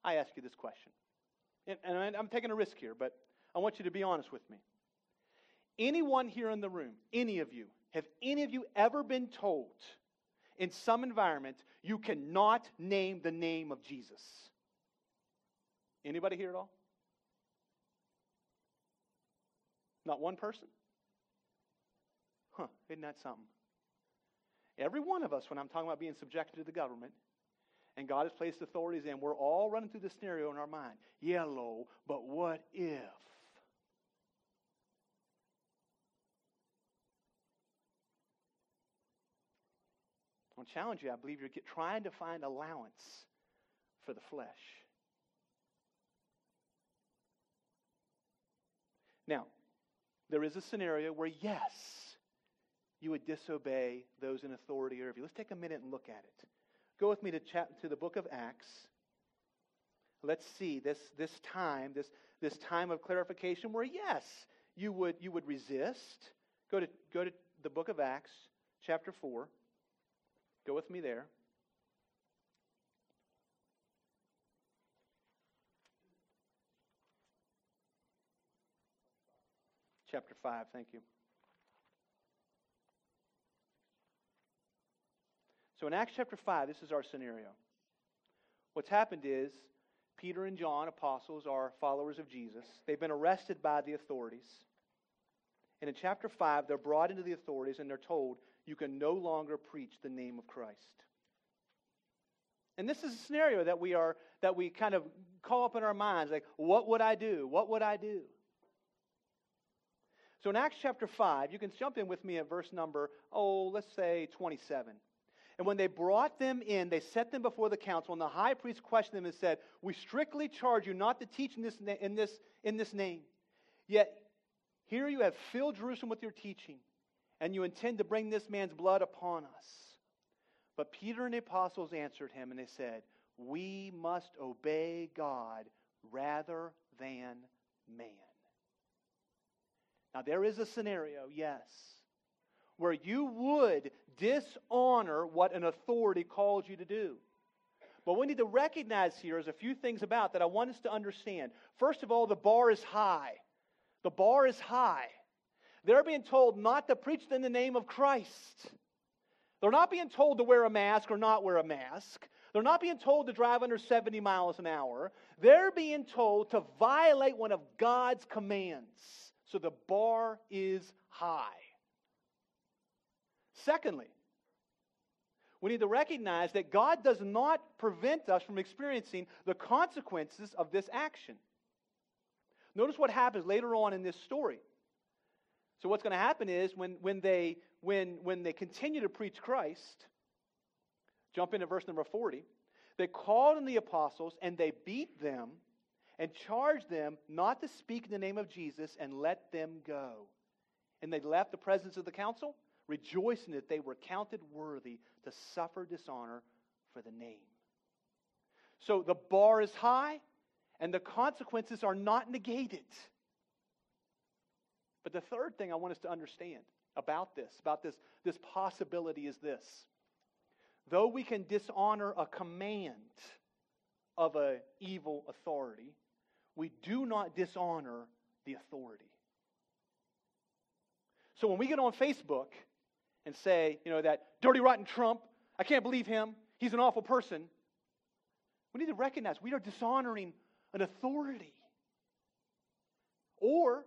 I ask you this question. And, I'm taking a risk here, but I want you to be honest with me. Anyone here in the room, any of you, have any of you ever been told in some environment you cannot name the name of Jesus? Anybody here at all? Not one person? Huh, isn't that something? Every one of us, when I'm talking about being subjected to the government, and God has placed authorities in, we're all running through the scenario in our mind. Yeah, Lo, but what if? I'll challenge you. I believe you're trying to find allowance for the flesh. Now, there is a scenario where, yes, you would disobey those in authority over you. Let's take a minute and look at it. Go with me to, chap- to the book of Acts. Let's see this, this time, this, this time of clarification where, yes, you would, you would resist. Go to, go to the book of Acts, chapter 4. Go with me there. Chapter 5, thank you. So in Acts chapter 5, this is our scenario. What's happened is Peter and John, apostles, are followers of Jesus. They've been arrested by the authorities. And in chapter 5, they're brought into the authorities and they're told, you can no longer preach the name of Christ. And this is a scenario that we are that we kind of call up in our minds like what would I do? What would I do? So in Acts chapter 5, you can jump in with me at verse number oh, let's say 27. And when they brought them in, they set them before the council, and the high priest questioned them and said, We strictly charge you not to teach in this, in this, in this name. Yet here you have filled Jerusalem with your teaching, and you intend to bring this man's blood upon us. But Peter and the apostles answered him, and they said, We must obey God rather than man. Now, there is a scenario, yes, where you would dishonor what an authority calls you to do. But we need to recognize here is a few things about that I want us to understand. First of all, the bar is high. The bar is high. They're being told not to preach in the name of Christ. They're not being told to wear a mask or not wear a mask. They're not being told to drive under 70 miles an hour. They're being told to violate one of God's commands. So the bar is high. Secondly, we need to recognize that God does not prevent us from experiencing the consequences of this action. Notice what happens later on in this story. So what's going to happen is when, when, they, when, when they continue to preach Christ, jump into verse number 40, they called in the apostles and they beat them and charged them not to speak in the name of Jesus and let them go. And they left the presence of the council rejoicing that they were counted worthy to suffer dishonor for the name. So the bar is high, and the consequences are not negated. But the third thing I want us to understand about this, about this, this possibility, is this. Though we can dishonor a command of an evil authority, we do not dishonor the authority. So when we get on Facebook and say, you know, that dirty, rotten Trump, I can't believe him, he's an awful person, we need to recognize we are dishonoring an authority. Or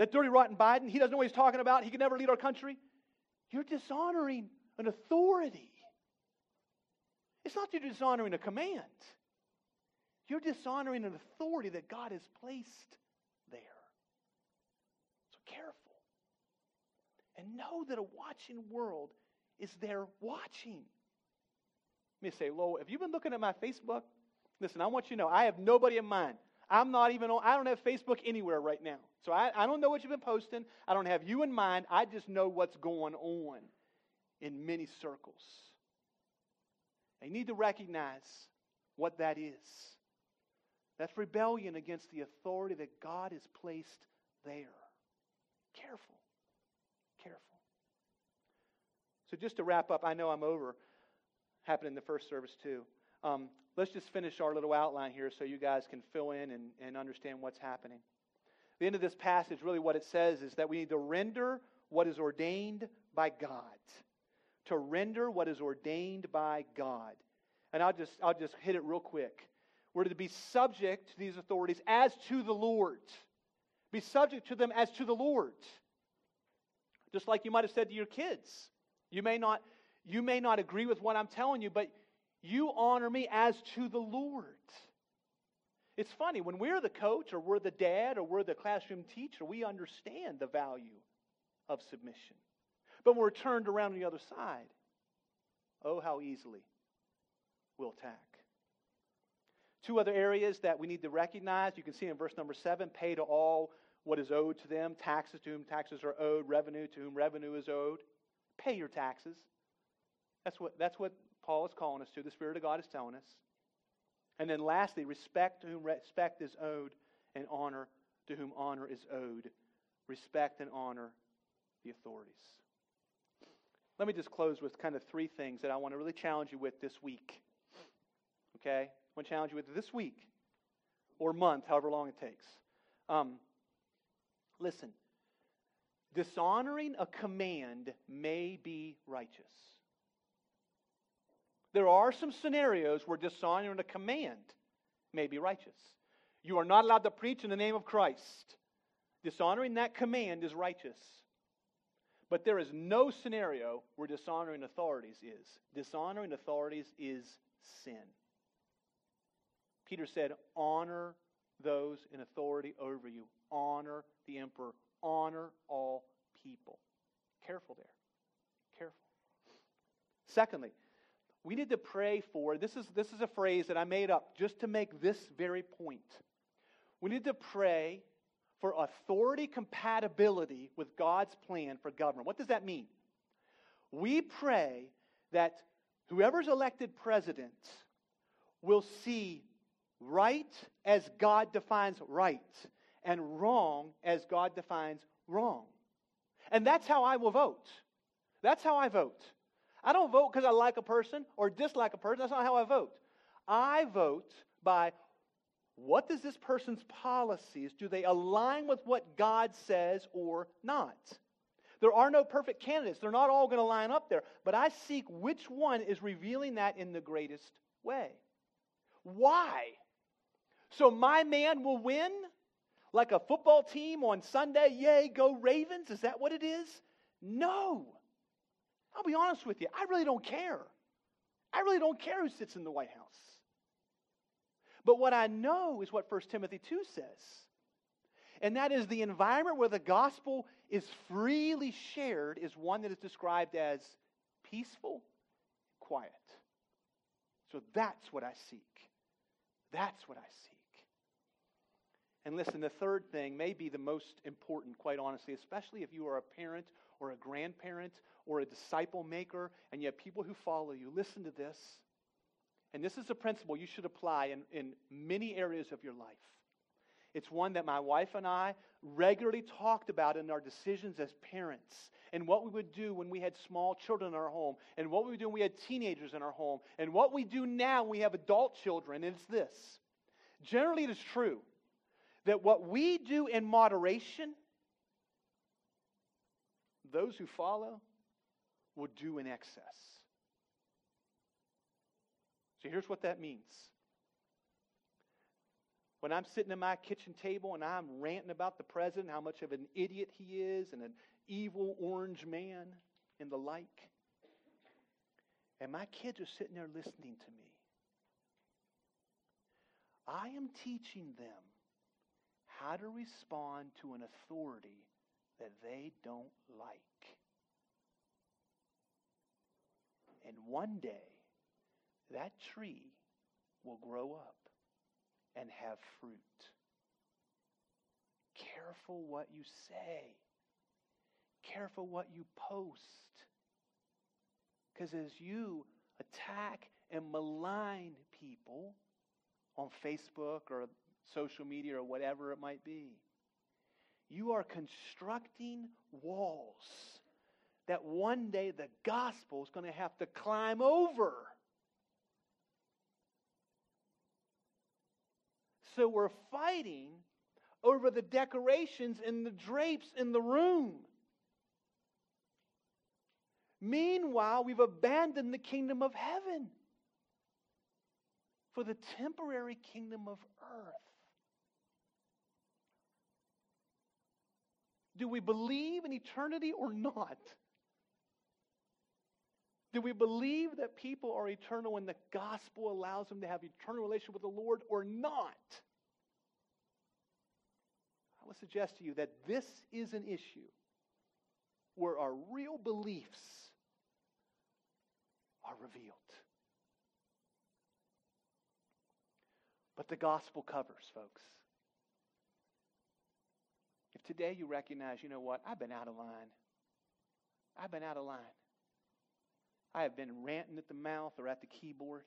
that dirty, rotten Biden, he doesn't know what he's talking about, he can never lead our country. You're dishonoring an authority. It's not that you're dishonoring a command. You're dishonoring an authority that God has placed there. So careful. And know that a watching world is there watching. Let me say, Lowell, have you been looking at my Facebook? Listen, I want you to know I have nobody in mind. I'm not even on, I don't have Facebook anywhere right now. So I, I don't know what you've been posting. I don't have you in mind. I just know what's going on in many circles. They need to recognize what that is. That's rebellion against the authority that God has placed there. Careful. Careful. So, just to wrap up, I know I'm over. Happened in the first service, too. Um, let's just finish our little outline here so you guys can fill in and, and understand what's happening. The end of this passage, really, what it says is that we need to render what is ordained by God to render what is ordained by God. And I'll just, I'll just hit it real quick. We're to be subject to these authorities as to the Lord. Be subject to them as to the Lord. Just like you might have said to your kids. You may not, you may not agree with what I'm telling you, but you honor me as to the Lord. It's funny, when we're the coach or we're the dad or we're the classroom teacher, we understand the value of submission. But when we're turned around on the other side, oh, how easily we'll attack. Two other areas that we need to recognize. You can see in verse number seven pay to all what is owed to them, taxes to whom taxes are owed, revenue to whom revenue is owed. Pay your taxes. That's what, that's what Paul is calling us to. The Spirit of God is telling us. And then lastly, respect to whom respect is owed, and honor to whom honor is owed. Respect and honor the authorities. Let me just close with kind of three things that I want to really challenge you with this week. Okay? I want to challenge you with this week or month, however long it takes. Um, listen, dishonoring a command may be righteous. There are some scenarios where dishonoring a command may be righteous. You are not allowed to preach in the name of Christ. Dishonoring that command is righteous. But there is no scenario where dishonoring authorities is. Dishonoring authorities is sin. Peter said, Honor those in authority over you. Honor the emperor. Honor all people. Careful there. Careful. Secondly, we need to pray for this is, this is a phrase that I made up just to make this very point. We need to pray for authority compatibility with God's plan for government. What does that mean? We pray that whoever's elected president will see right as God defines right and wrong as God defines wrong. And that's how I will vote. That's how I vote. I don't vote because I like a person or dislike a person. That's not how I vote. I vote by what does this person's policies, do they align with what God says or not? There are no perfect candidates. They're not all going to line up there. But I seek which one is revealing that in the greatest way. Why? So my man will win like a football team on Sunday? Yay, go Ravens? Is that what it is? No. I'll be honest with you. I really don't care. I really don't care who sits in the White House. But what I know is what 1 Timothy 2 says. And that is the environment where the gospel is freely shared is one that is described as peaceful, quiet. So that's what I seek. That's what I seek. And listen, the third thing may be the most important, quite honestly, especially if you are a parent or a grandparent or a disciple maker and you have people who follow you. Listen to this. And this is a principle you should apply in, in many areas of your life. It's one that my wife and I regularly talked about in our decisions as parents and what we would do when we had small children in our home and what we would do when we had teenagers in our home and what we do now when we have adult children. And it's this. Generally, it is true that what we do in moderation, those who follow will do in excess. So here's what that means. When I'm sitting at my kitchen table and I'm ranting about the president, how much of an idiot he is, and an evil orange man, and the like, and my kids are sitting there listening to me, I am teaching them how to respond to an authority that they don't like. And one day, that tree will grow up and have fruit. Careful what you say. Careful what you post. Because as you attack and malign people on Facebook or social media or whatever it might be, you are constructing walls that one day the gospel is going to have to climb over. So we're fighting over the decorations and the drapes in the room. Meanwhile, we've abandoned the kingdom of heaven for the temporary kingdom of earth. Do we believe in eternity or not? Do we believe that people are eternal when the gospel allows them to have eternal relationship with the Lord or not? I would suggest to you that this is an issue where our real beliefs are revealed. But the gospel covers, folks. If today you recognize, you know what, I've been out of line. I've been out of line. I have been ranting at the mouth or at the keyboard,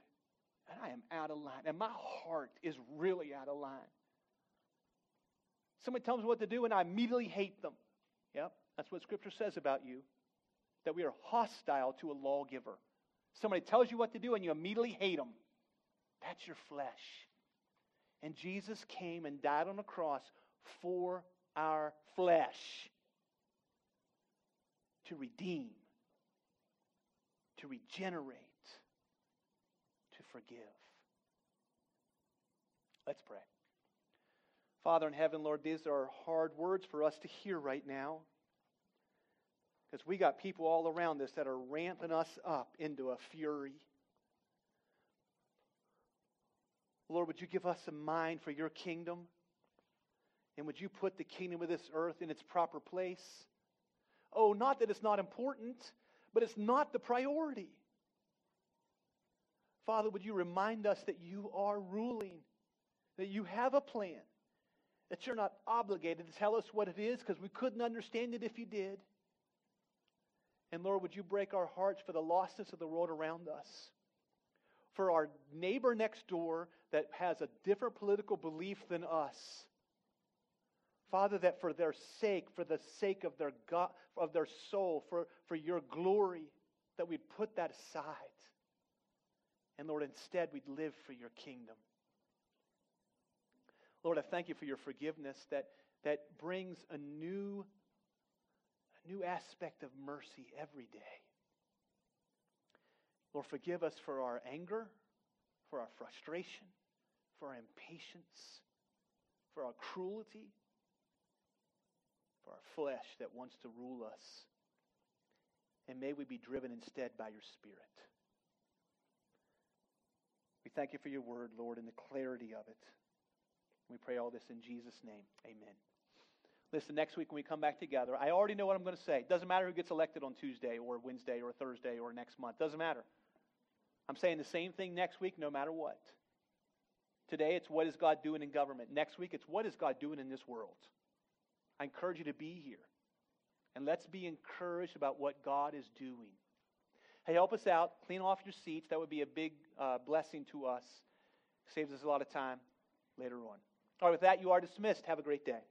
and I am out of line. And my heart is really out of line. Somebody tells me what to do, and I immediately hate them. Yep, that's what Scripture says about you, that we are hostile to a lawgiver. Somebody tells you what to do, and you immediately hate them. That's your flesh. And Jesus came and died on the cross for our flesh to redeem to regenerate, to forgive. Let's pray. Father in heaven, Lord, these are hard words for us to hear right now. Because we got people all around us that are ramping us up into a fury. Lord, would you give us a mind for your kingdom? And would you put the kingdom of this earth in its proper place? Oh, not that it's not important, but it's not the priority. Father, would you remind us that you are ruling, that you have a plan, that you're not obligated to tell us what it is because we couldn't understand it if you did. And Lord, would you break our hearts for the lostness of the world around us? For our neighbor next door that has a different political belief than us. Father, that for their sake, for the sake of their God, of their soul, for, for your glory, that we'd put that aside. And Lord, instead we'd live for your kingdom. Lord, I thank you for your forgiveness that, that brings a new, a new aspect of mercy every day. Lord, forgive us for our anger, for our frustration, for our impatience, for our cruelty, for our flesh that wants to rule us. And may we be driven instead by your Spirit. We thank you for your word, Lord, and the clarity of it. We pray all this in Jesus' name. Amen. Listen, next week when we come back together, I already know what I'm going to say. It doesn't matter who gets elected on Tuesday or Wednesday or Thursday or next month. Doesn't matter. I'm saying the same thing next week, no matter what. Today, it's what is God doing in government. Next week, it's what is God doing in this world. I encourage you to be here. And let's be encouraged about what God is doing. Hey, help us out. Clean off your seats. That would be a big uh, blessing to us. Saves us a lot of time later on. All right, with that, you are dismissed. Have a great day.